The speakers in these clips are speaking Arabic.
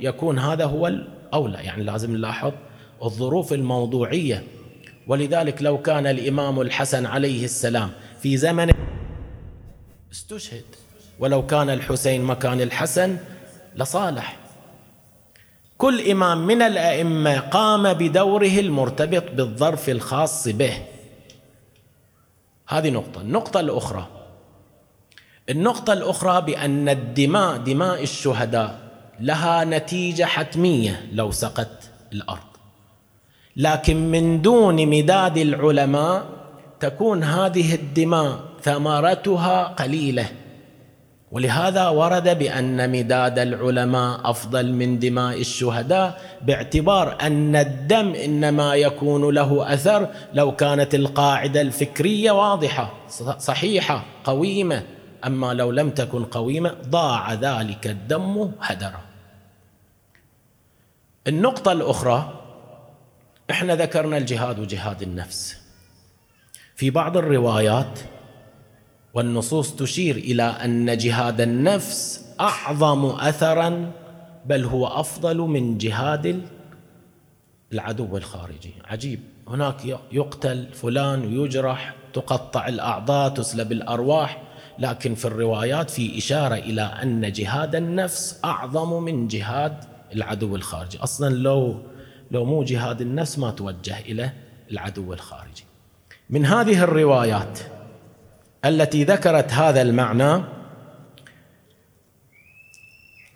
يكون هذا هو الأولى. يعني لازم نلاحظ الظروف الموضوعية. ولذلك لو كان الإمام الحسن عليه السلام في زمن استشهد ولو كان الحسين مكان الحسن لصالح. كل إمام من الأئمة قام بدوره المرتبط بالظرف الخاص به. هذه نقطة. النقطة الأخرى. النقطة الأخرى بأن الدماء دماء الشهداء لها نتيجة حتمية لو سقت الأرض. لكن من دون مداد العلماء تكون هذه الدماء ثمرتها قليلة. ولهذا ورد بأن مداد العلماء أفضل من دماء الشهداء باعتبار أن الدم إنما يكون له أثر لو كانت القاعدة الفكرية واضحة صحيحة قويمة. أما لو لم تكن قويمة ضاع ذلك الدم هدرا النقطة الأخرى إحنا ذكرنا الجهاد وجهاد النفس. في بعض الروايات والنصوص تشير إلى أن جهاد النفس أعظم أثرا بل هو أفضل من جهاد العدو الخارجي. عجيب. هناك يقتل فلان ويجرح تقطع الأعضاء تسلب الأرواح. لكن في الروايات في إشارة إلى أن جهاد النفس أعظم من جهاد العدو الخارجي. أصلا لو لو مو جهاد النفس ما توجه إلى العدو الخارجي. من هذه الروايات التي ذكرت هذا المعنى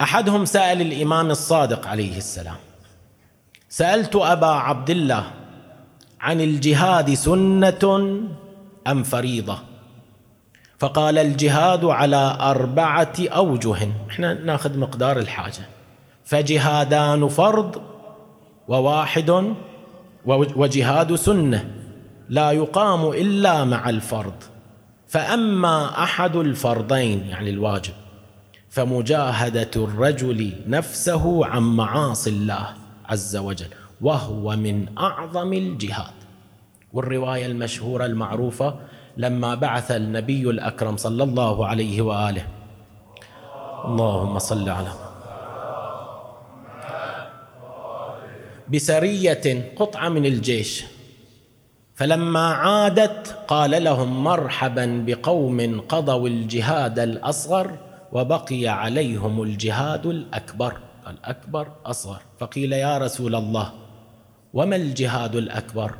أحدهم سأل الإمام الصادق عليه السلام سألت أبا عبد الله عن الجهاد سنة أم فريضة؟ فقال الجهاد على أربعة أوجه. إحنا ناخذ مقدار الحاجة. فجهادان فرض وواحد وجهاد سنة لا يقام إلا مع الفرض. فأما أحد الفرضين يعني الواجب فمجاهدة الرجل نفسه عن معاصي الله عز وجل وهو من أعظم الجهاد. والرواية المشهورة المعروفة لما بعث النبي الأكرم صلى الله عليه وآله اللهم صل على محمد بسرية قطعة من الجيش. فلما عادت قال لهم مرحبا بقوم قضوا الجهاد الأصغر وبقي عليهم الجهاد الأكبر. الاكبر أصغر. فقيل يا رسول الله وما الجهاد الأكبر؟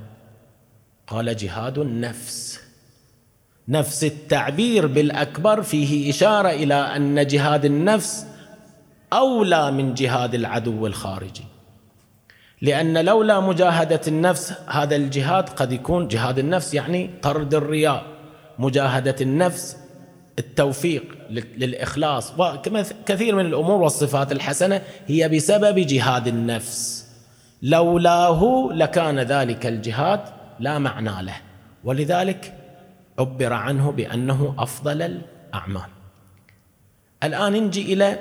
قال جهاد النفس. نفس التعبير بالأكبر فيه إشارة إلى أن جهاد النفس أولى من جهاد العدو الخارجي. لأن لولا مجاهدة النفس هذا الجهاد قد يكون جهاد النفس يعني طرد الرياء. مجاهدة النفس التوفيق للإخلاص. وكثير من الأمور والصفات الحسنة هي بسبب جهاد النفس. لولاه لكان ذلك الجهاد لا معنى له. ولذلك عبر عنه بأنه أفضل الأعمال. الآن نجي إلى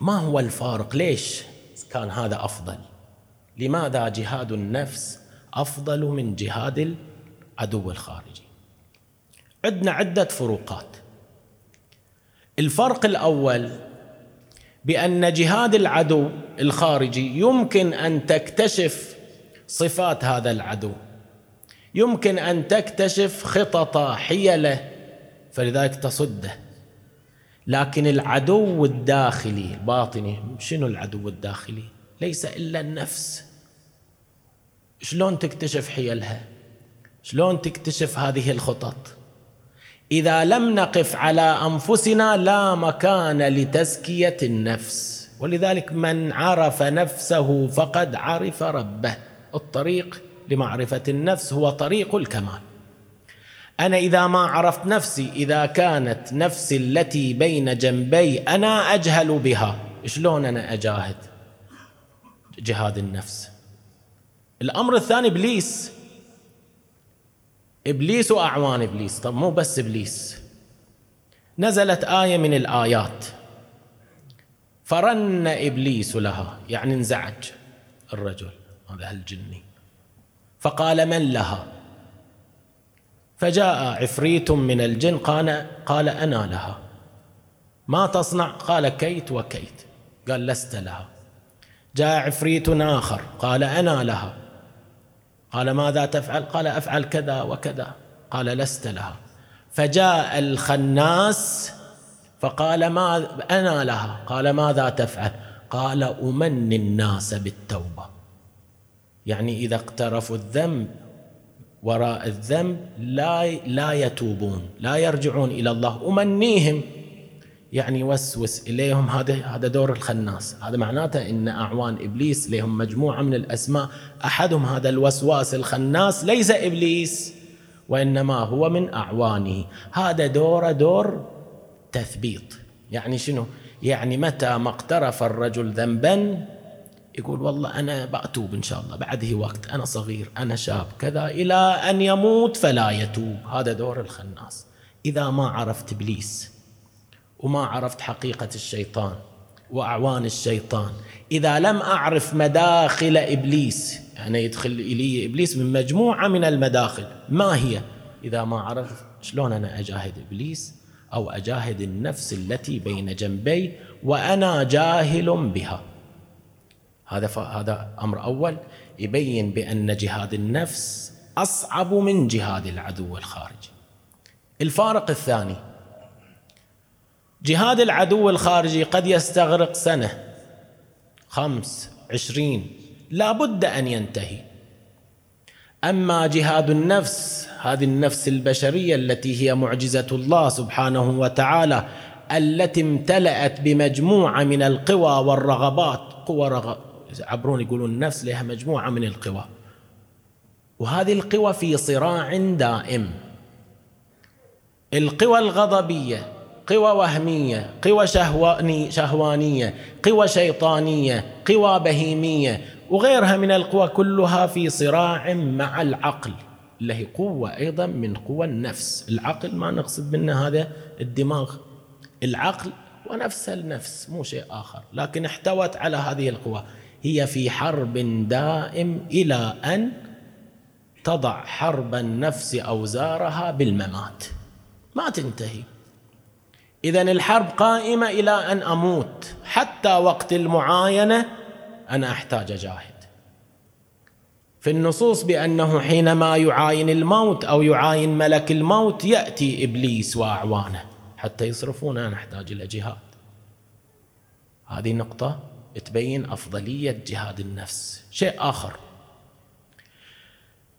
ما هو الفارق؟ ليش كان هذا أفضل؟ لماذا جهاد النفس أفضل من جهاد العدو الخارجي؟ عندنا عدة فروقات. الفرق الأول بأن جهاد العدو الخارجي يمكن أن تكتشف صفات هذا العدو. يمكن أن تكتشف خطط حيلة فلذلك تصده. لكن العدو الداخلي الباطني شنو العدو الداخلي؟ ليس إلا النفس. شلون تكتشف حيلها؟ شلون تكتشف هذه الخطط؟ إذا لم نقف على أنفسنا لا مكان لتزكية النفس. ولذلك من عرف نفسه فقد عرف ربه. الطريق لمعرفة النفس هو طريق الكمال. أنا إذا ما عرفت نفسي إذا كانت نفسي التي بين جنبي أنا أجهل بها. شلون أنا أجاهد؟ جهاد النفس. الأمر الثاني إبليس. إبليس وأعوان إبليس. طب مو بس إبليس. نزلت آية من الآيات. فرن إبليس لها يعني انزعج الرجل هذا الجني. فقال من لها؟ فجاء عفريت من الجن قال قال أنا لها. ما تصنع؟ قال كيت وكيت. قال لست لها. جاء عفريت آخر قال أنا لها. قال ماذا تفعل؟ قال أفعل كذا وكذا. قال لست لها. فجاء الخناس فقال ما أنا لها. قال ماذا تفعل؟ قال أمني الناس بالتوبة. يعني إذا اقترفوا الذنب وراء الذنب لا لا يتوبون لا يرجعون إلى الله. أمنيهم. يعني يوسوس إليهم هذا هذا دور الخناس. هذا معناته إن أعوان إبليس لهم مجموعة من الأسماء. أحدهم هذا الوسواس الخناس ليس إبليس وإنما هو من أعوانه. هذا دوره دور تثبيط. يعني شنو؟ يعني متى ما اقترف الرجل ذنبا يقول والله أنا بأتوب إن شاء الله بعده وقت أنا صغير أنا شاب كذا إلى أن يموت فلا يتوب. هذا دور الخناس. إذا ما عرفت إبليس وما عرفت حقيقة الشيطان وأعوان الشيطان. إذا لم أعرف مداخل إبليس يعني يدخل إلي إبليس من مجموعة من المداخل ما هي؟ إذا ما عرفت شلون أنا أجاهد إبليس؟ أو أجاهد النفس التي بين جنبي وأنا جاهل بها. هذا هذا أمر أول. يبين بأن جهاد النفس أصعب من جهاد العدو الخارجي. الفارق الثاني جهاد العدو الخارجي قد يستغرق سنة خمس عشرين. لا بد أن ينتهي. أما جهاد النفس هذه النفس البشرية التي هي معجزة الله سبحانه وتعالى التي امتلأت بمجموعة من القوى والرغبات. قوى رغ... يعبرون يقولون النفس لها مجموعة من القوى. وهذه القوى في صراع دائم. القوى الغضبية قوى وهمية قوى شهواني شهوانية قوى شيطانية قوى بهيمية وغيرها من القوى كلها في صراع مع العقل اللي هي قوة أيضا من قوى النفس. العقل ما نقصد منه هذا الدماغ. العقل ونفس النفس مو شيء آخر. لكن احتوت على هذه القوى. هي في حرب دائم إلى أن تضع حرب النفس أوزارها بالممات. ما تنتهي. اذا الحرب قائمة إلى أن أموت حتى وقت المعاينة أنا أحتاج اجاهد في النصوص بأنه حينما يعاين الموت أو يعاين ملك الموت يأتي إبليس وأعوانه حتى يصرفون نحتاج إلى جهاد. هذه نقطة تبين أفضلية جهاد النفس. شيء آخر.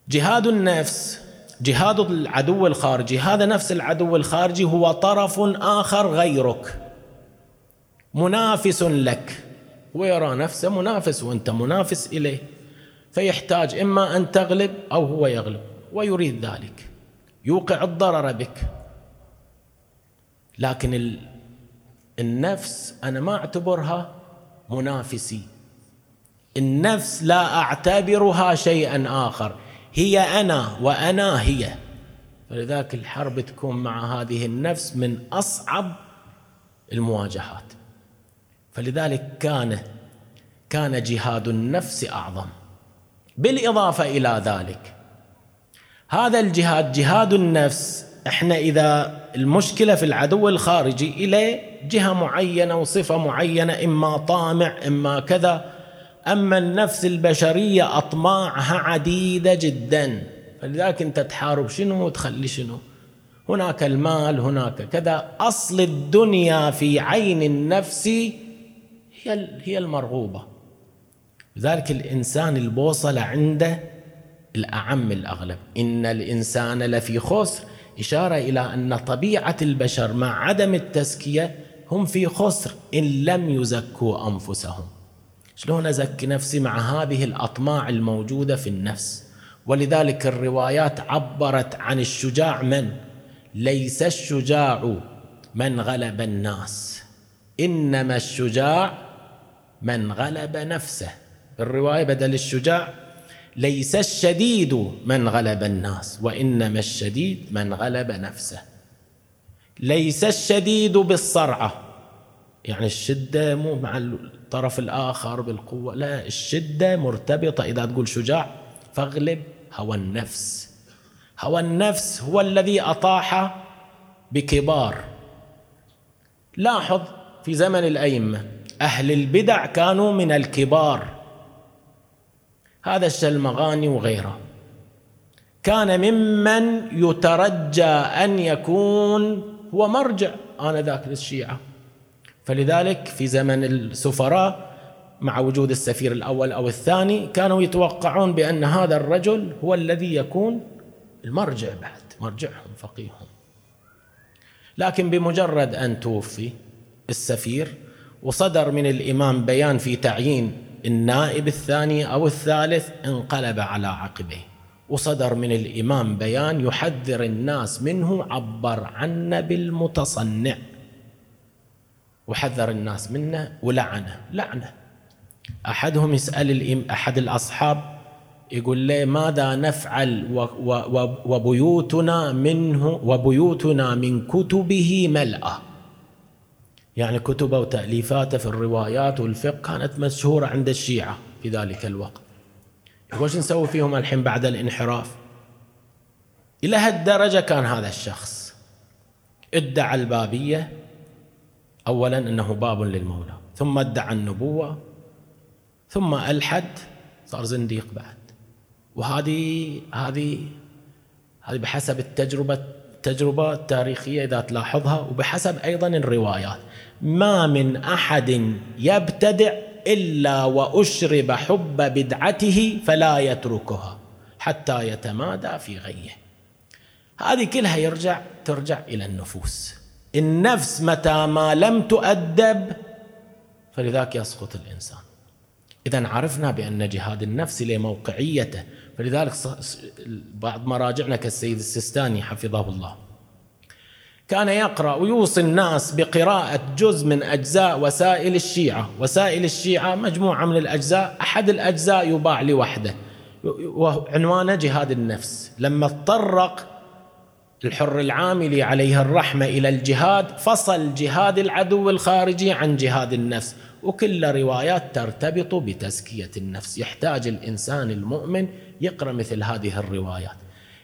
جهاد النفس جهاد العدو الخارجي. هذا نفس العدو الخارجي هو طرف آخر غيرك. منافس لك. ويرى نفسه منافس وانت منافس إليه. فيحتاج إما أن تغلب أو هو يغلب ويريد ذلك. يوقع الضرر بك. لكن النفس أنا ما أعتبرها منافسي. النفس لا أعتبرها شيئا آخر. هي أنا وأنا هي. فلذلك الحرب تكون مع هذه النفس من أصعب المواجهات. فلذلك كان كان جهاد النفس أعظم. بالإضافة إلى ذلك هذا الجهاد جهاد النفس إحنا إذا المشكلة في العدو الخارجي إلى جهة معينة وصفة معينة إما طامع إما كذا أما النفس البشرية أطماعها عديدة جدا. فلذلك أنت تحارب شنو وتخلي شنو؟ هناك المال هناك كذا. أصل الدنيا في عين النفس هي هي المرغوبة. لذلك الإنسان البوصلة عنده الأعم الأغلب. إن الإنسان لفي خسر. إشارة إلى أن طبيعة البشر مع عدم التزكية هم في خسر إن لم يزكوا أنفسهم. شلون أزكي نفسي مع هذه الأطماع الموجودة في النفس؟ ولذلك الروايات عبرت عن الشجاع من؟ ليس الشجاع من غلب الناس إنما الشجاع من غلب نفسه. الرواية بدل الشجاع ليس الشديد من غلب الناس وإنما الشديد من غلب نفسه. ليس الشديد بالصرعة يعني الشدة مو مع الطرف الآخر بالقوة لا الشدة مرتبطة. إذا تقول شجاع فاغلب هوى النفس. هوى النفس هو الذي أطاح بكبار. لاحظ في زمن الأئمة أهل البدع كانوا من الكبار. هذا الشلمغاني وغيره. كان ممن يترجى أن يكون هو مرجع آنذاك للشيعة. فلذلك في زمن السفراء مع وجود السفير الأول أو الثاني كانوا يتوقعون بأن هذا الرجل هو الذي يكون المرجع بعد مرجعهم فقيههم لكن بمجرد أن توفي السفير وصدر من الإمام بيان في تعيين النائب الثاني أو الثالث انقلب على عقبه. وصدر من الإمام بيان يحذر الناس منه عبر عنا بالمتصنع. وحذر الناس منه ولعنه لعنه. أحدهم يسأل أحد الأصحاب يقول له ماذا نفعل وبيوتنا منه وبيوتنا من كتبه ملأة. يعني كتبه وتأليفاته في الروايات والفقه كانت مشهورة عند الشيعة في ذلك الوقت. وش نسوي فيهم الحين بعد الانحراف؟ إلى هالدرجة كان هذا الشخص. ادعى البابية أولا أنه باب للمولى ثم ادعى النبوة ثم ألحد صار زنديق بعد. وهذه هذه هذه بحسب التجربة التجربة التاريخية إذا تلاحظها وبحسب أيضا الروايات. ما من أحد يبتدع إلا وأشرب حب بدعته فلا يتركها حتى يتمادى في غيه. هذه كلها يرجع ترجع إلى النفوس. النفس متى ما لم تؤدب فلذلك يسقط الإنسان. إذا عرفنا بأن جهاد النفس لموقعيته. فلذلك بعض مراجعنا كالسيد السستاني حفظه الله. كان يقرأ ويوصي الناس بقراءة جزء من أجزاء وسائل الشيعة. وسائل الشيعة مجموعة من الأجزاء أحد الأجزاء يباع لوحده. وعنوانه جهاد النفس. لما تطرق الحر العاملي عليه الرحمة إلى الجهاد فصل جهاد العدو الخارجي عن جهاد النفس. وكل روايات ترتبط بتزكية النفس. يحتاج الإنسان المؤمن يقرأ مثل هذه الروايات.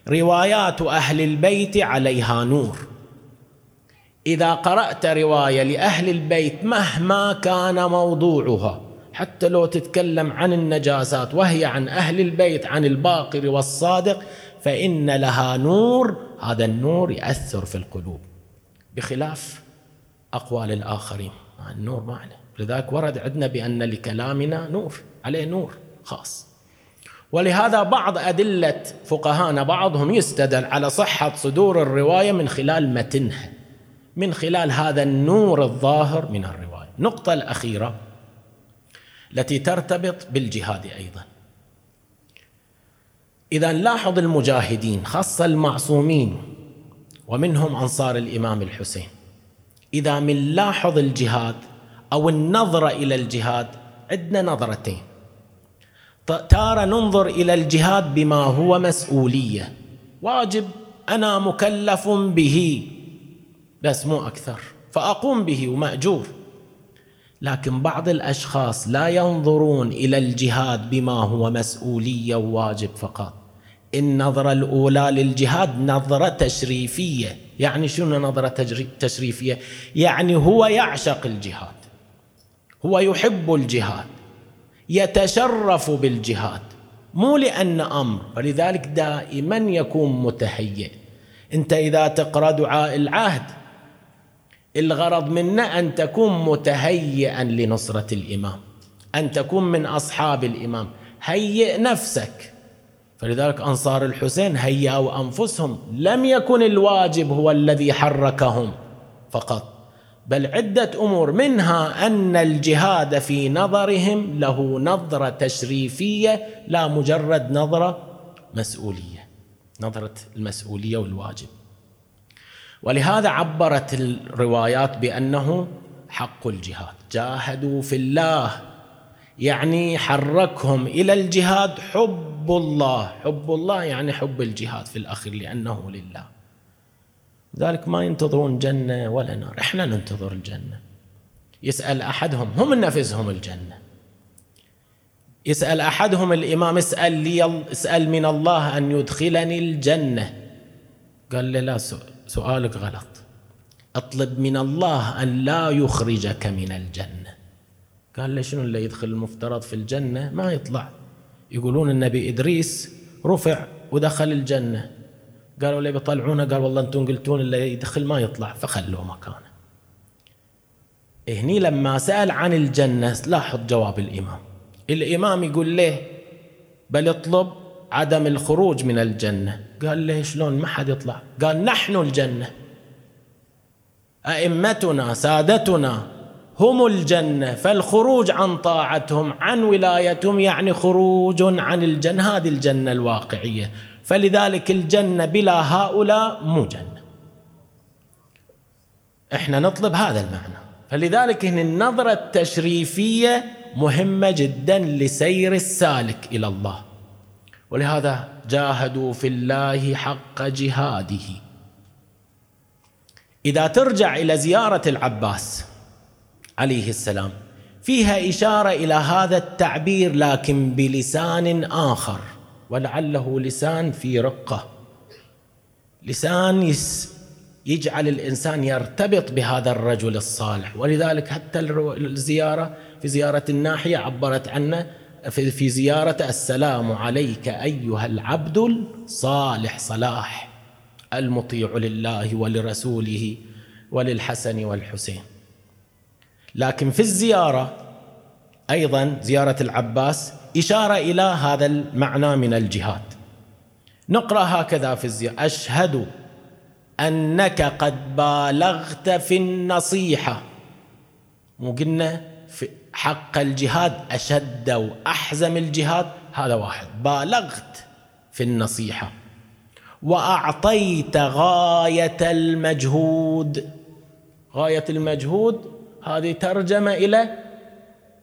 روايات أهل البيت عليها نور. إذا قرأت رواية لأهل البيت مهما كان موضوعها حتى لو تتكلم عن النجاسات وهي عن أهل البيت عن الباقر والصادق فإن لها نور هذا النور يأثر في القلوب بخلاف أقوال الآخرين. النور ما عليه. لذلك ورد عندنا بأن لكلامنا نور عليه نور خاص. ولهذا بعض أدلة فقهانا بعضهم يستدل على صحة صدور الرواية من خلال متنها من خلال هذا النور الظاهر من الرواية. النقطة الأخيرة. التي ترتبط بالجهاد أيضا. إذا نلاحظ المجاهدين خاصة المعصومين ومنهم أنصار الإمام الحسين إذا منلاحظ الجهاد أو النظرة إلى الجهاد عندنا نظرتين. تارة ننظر إلى الجهاد بما هو مسؤولية. واجب أنا مكلف به بس مو أكثر فأقوم به ومأجور. لكن بعض الأشخاص لا ينظرون إلى الجهاد بما هو مسؤولية وواجب فقط. النظرة الأولى للجهاد نظرة تشريفية. يعني شنو نظرة تشريفية؟ يعني هو يعشق الجهاد. هو يحب الجهاد. يتشرف بالجهاد. مو لأن أمر ولذلك دائما يكون متهيئ. أنت إذا تقرأ دعاء العهد الغرض منه أن تكون متهيئا لنصرة الإمام أن تكون من أصحاب الإمام. هيئ نفسك. فلذلك أنصار الحسين هيئوا أنفسهم. لم يكن الواجب هو الذي حركهم فقط بل عدة أمور منها أن الجهاد في نظرهم له نظرة تشريفية لا مجرد نظرة مسؤولية نظرة المسؤولية والواجب. ولهذا عبرت الروايات بأنه حق الجهاد. جاهدوا في الله يعني حركهم إلى الجهاد حب الله. حب الله يعني حب الجهاد في الأخير لأنه لله. ذلك ما ينتظرون جنة ولا نار. إحنا ننتظر الجنة. يسأل أحدهم هم نفسهم الجنة. يسأل أحدهم الإمام اسأل لي اسأل من الله أن يدخلني الجنة. قال له لا سؤالك غلط. أطلب من الله أن لا يخرجك من الجنة. قال لي شنو اللي يدخل المفترض في الجنة؟ ما يطلع. يقولون النبي إدريس رفع ودخل الجنة. قالوا لي بيطلعونه قال والله أنتم قلتون اللي يدخل ما يطلع فخلوه مكانه. هني لما سأل عن الجنة لاحظ جواب الإمام. الإمام يقول له بل اطلب عدم الخروج من الجنة. قال له شلون؟ ما حد يطلع. قال نحن الجنة. أئمتنا سادتنا هم الجنة فالخروج عن طاعتهم عن ولايتهم يعني خروج عن الجنة. هذه الجنة الواقعية. فلذلك الجنة بلا هؤلاء مو جنة. إحنا نطلب هذا المعنى. فلذلك هنا النظرة التشريفية مهمة جدا لسير السالك إلى الله. ولهذا جاهدوا في الله حق جهاده. إذا ترجع إلى زيارة العباس عليه السلام فيها إشارة إلى هذا التعبير لكن بلسان آخر ولعله لسان في رقة. لسان يجعل الإنسان يرتبط بهذا الرجل الصالح. ولذلك حتى الزيارة في زيارة الناحية عبرت عنه في زيارة السلام عليك أيها العبد الصالح صلاح المطيع لله ولرسوله وللحسن والحسين. لكن في الزيارة أيضا زيارة العباس إشارة إلى هذا المعنى من الجهاد. نقرأ هكذا في الزيارة أشهد أنك قد بالغت في النصيحة. مو قلنا في حق الجهاد أشد وأحزم الجهاد هذا واحد. بالغت في النصيحة. وأعطيت غاية المجهود. غاية المجهود هذه ترجمة إلى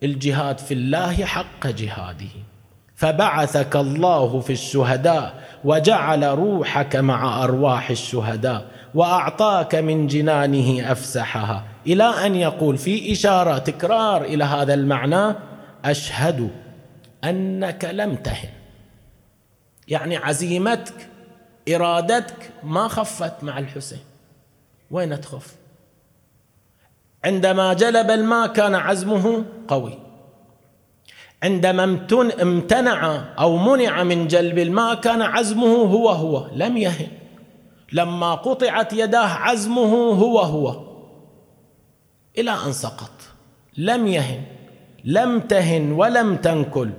الجهاد في الله حق جهاده. فبعثك الله في الشهداء وجعل روحك مع أرواح الشهداء وأعطاك من جنانه أفسحها. إلى أن يقول في إشارة تكرار إلى هذا المعنى أشهد أنك لم تهن يعني عزيمتك إرادتك ما خفت مع الحسين. وين تخف؟ عندما جلب الماء كان عزمه قوي. عندما امتنع أو منع من جلب الماء كان عزمه هو هو لم يهن. لما قطعت يداه عزمه هو هو. إلى أن سقط. لم يهن لم تهن ولم تنكل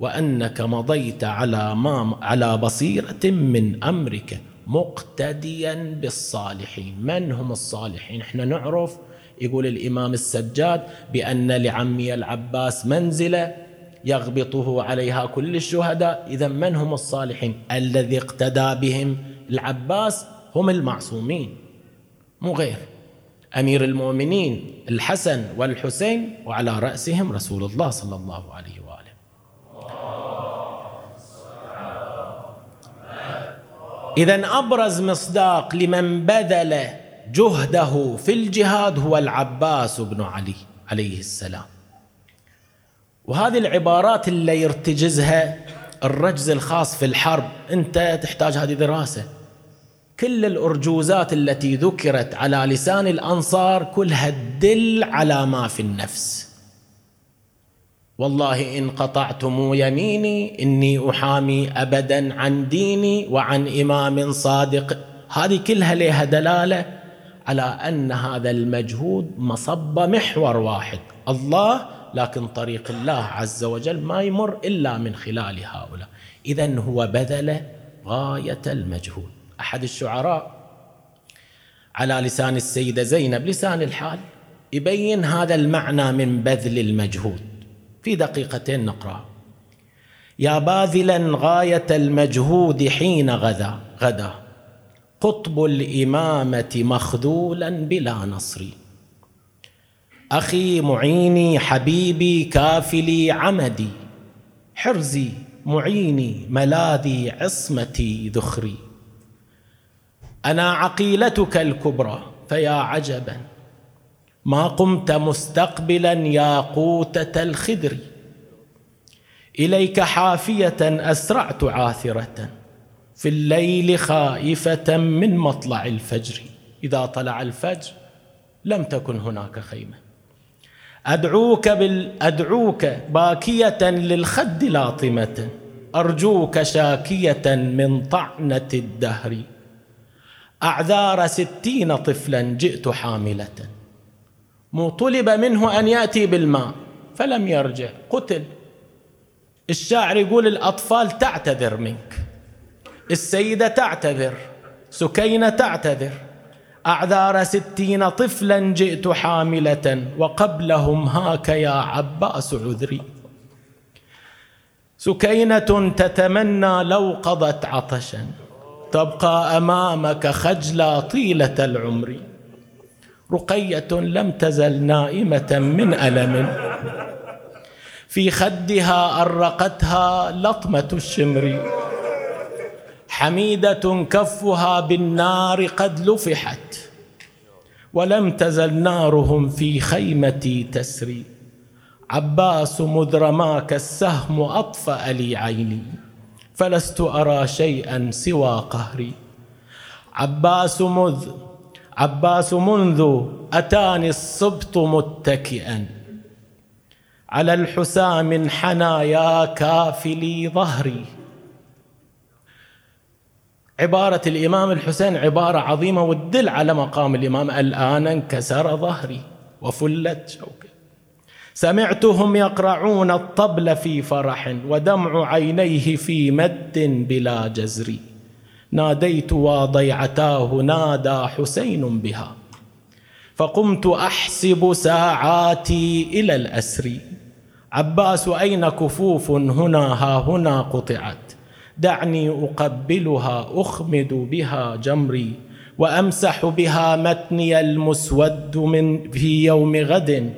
وأنك مضيت على ما على بصيرة من أمرك مقتديا بالصالحين. من هم الصالحين؟ إحنا نعرف يقول الإمام السجاد بأن لعمي العباس منزلة يغبطه عليها كل الشهداء. إذا من هم الصالحين؟ الذي اقتدى بهم العباس هم المعصومين مو غير. أمير المؤمنين الحسن والحسين وعلى رأسهم رسول الله صلى الله عليه وآله. إذا أبرز مصداق لمن بذل جهده في الجهاد هو العباس بن علي عليه السلام. وهذه العبارات اللي يرتجزها الرجز الخاص في الحرب أنت تحتاج هذه دراسة. كل الأرجوزات التي ذكرت على لسان الأنصار كلها تدل على ما في النفس. والله إن قطعتم يميني إني أحامي ابدا عن ديني وعن إمام صادق. هذه كلها لها دلالة على أن هذا المجهود مصب محور واحد. الله لكن طريق الله عز وجل ما يمر إلا من خلال هؤلاء. اذا هو بذل غاية المجهود. أحد الشعراء على لسان السيدة زينب لسان الحال يبين هذا المعنى من بذل المجهود. في دقيقتين نقرأ. يا باذلا غاية المجهود حين غدا غدا. قطب الإمامة مخذولا بلا نصر. أخي معيني حبيبي كافلي عمدي. حرزي معيني ملاذي عصمتي ذخري. أنا عقيلتك الكبرى فيا عجبا. ما قمت مستقبلا ياقوتة الخدر. إليك حافية أسرعت عاثرة. في الليل خائفة من مطلع الفجر. إذا طلع الفجر لم تكن هناك خيمة. أدعوك بال أدعوك باكية للخد لاطمة. أرجوك شاكية من طعنة الدهر. أعذار ستين طفلا جئت حاملة. طلب منه أن يأتي بالماء فلم يرجع. قتل. الشاعر يقول الأطفال تعتذر منك. السيدة تعتذر. سكينة تعتذر. أعذار ستين طفلا جئت حاملة وقبلهم هاك يا عباس عذري. سكينة تتمنى لو قضت عطشا. تبقى أمامك خجلة طيلة العمر. رقية لم تزل نائمة من ألم. في خدها أرقتها لطمة الشمر. حميدة كفها بالنار قد لفحت. ولم تزل نارهم في خيمتي تسري. عباس مذ رماك السهم أطفأ لي عيني. فلست أرى شيئا سوى قهري. عباس مذ عباس منذ أتاني الصبط متكئا. على الحسام انحنى يا كافلي ظهري. عبارة الإمام الحسين عبارة عظيمة وتدل على مقام الإمام. الآن انكسر ظهري وفلت شوكي سمعتهم يقرعون الطبل في فرح ودمع عينيه في مد بلا جزر. ناديت وضيعتاه نادى حسين بها. فقمت أحسب ساعاتي إلى الأسر. عباس أين كفوف؟ هنا ها هنا قطعت. دعني أقبلها أخمد بها جمري. وأمسح بها متني المسود من في يوم غد.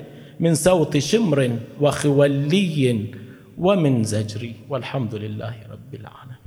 من صوت شمر وخولي ومن زجر والحمد لله رب العالمين.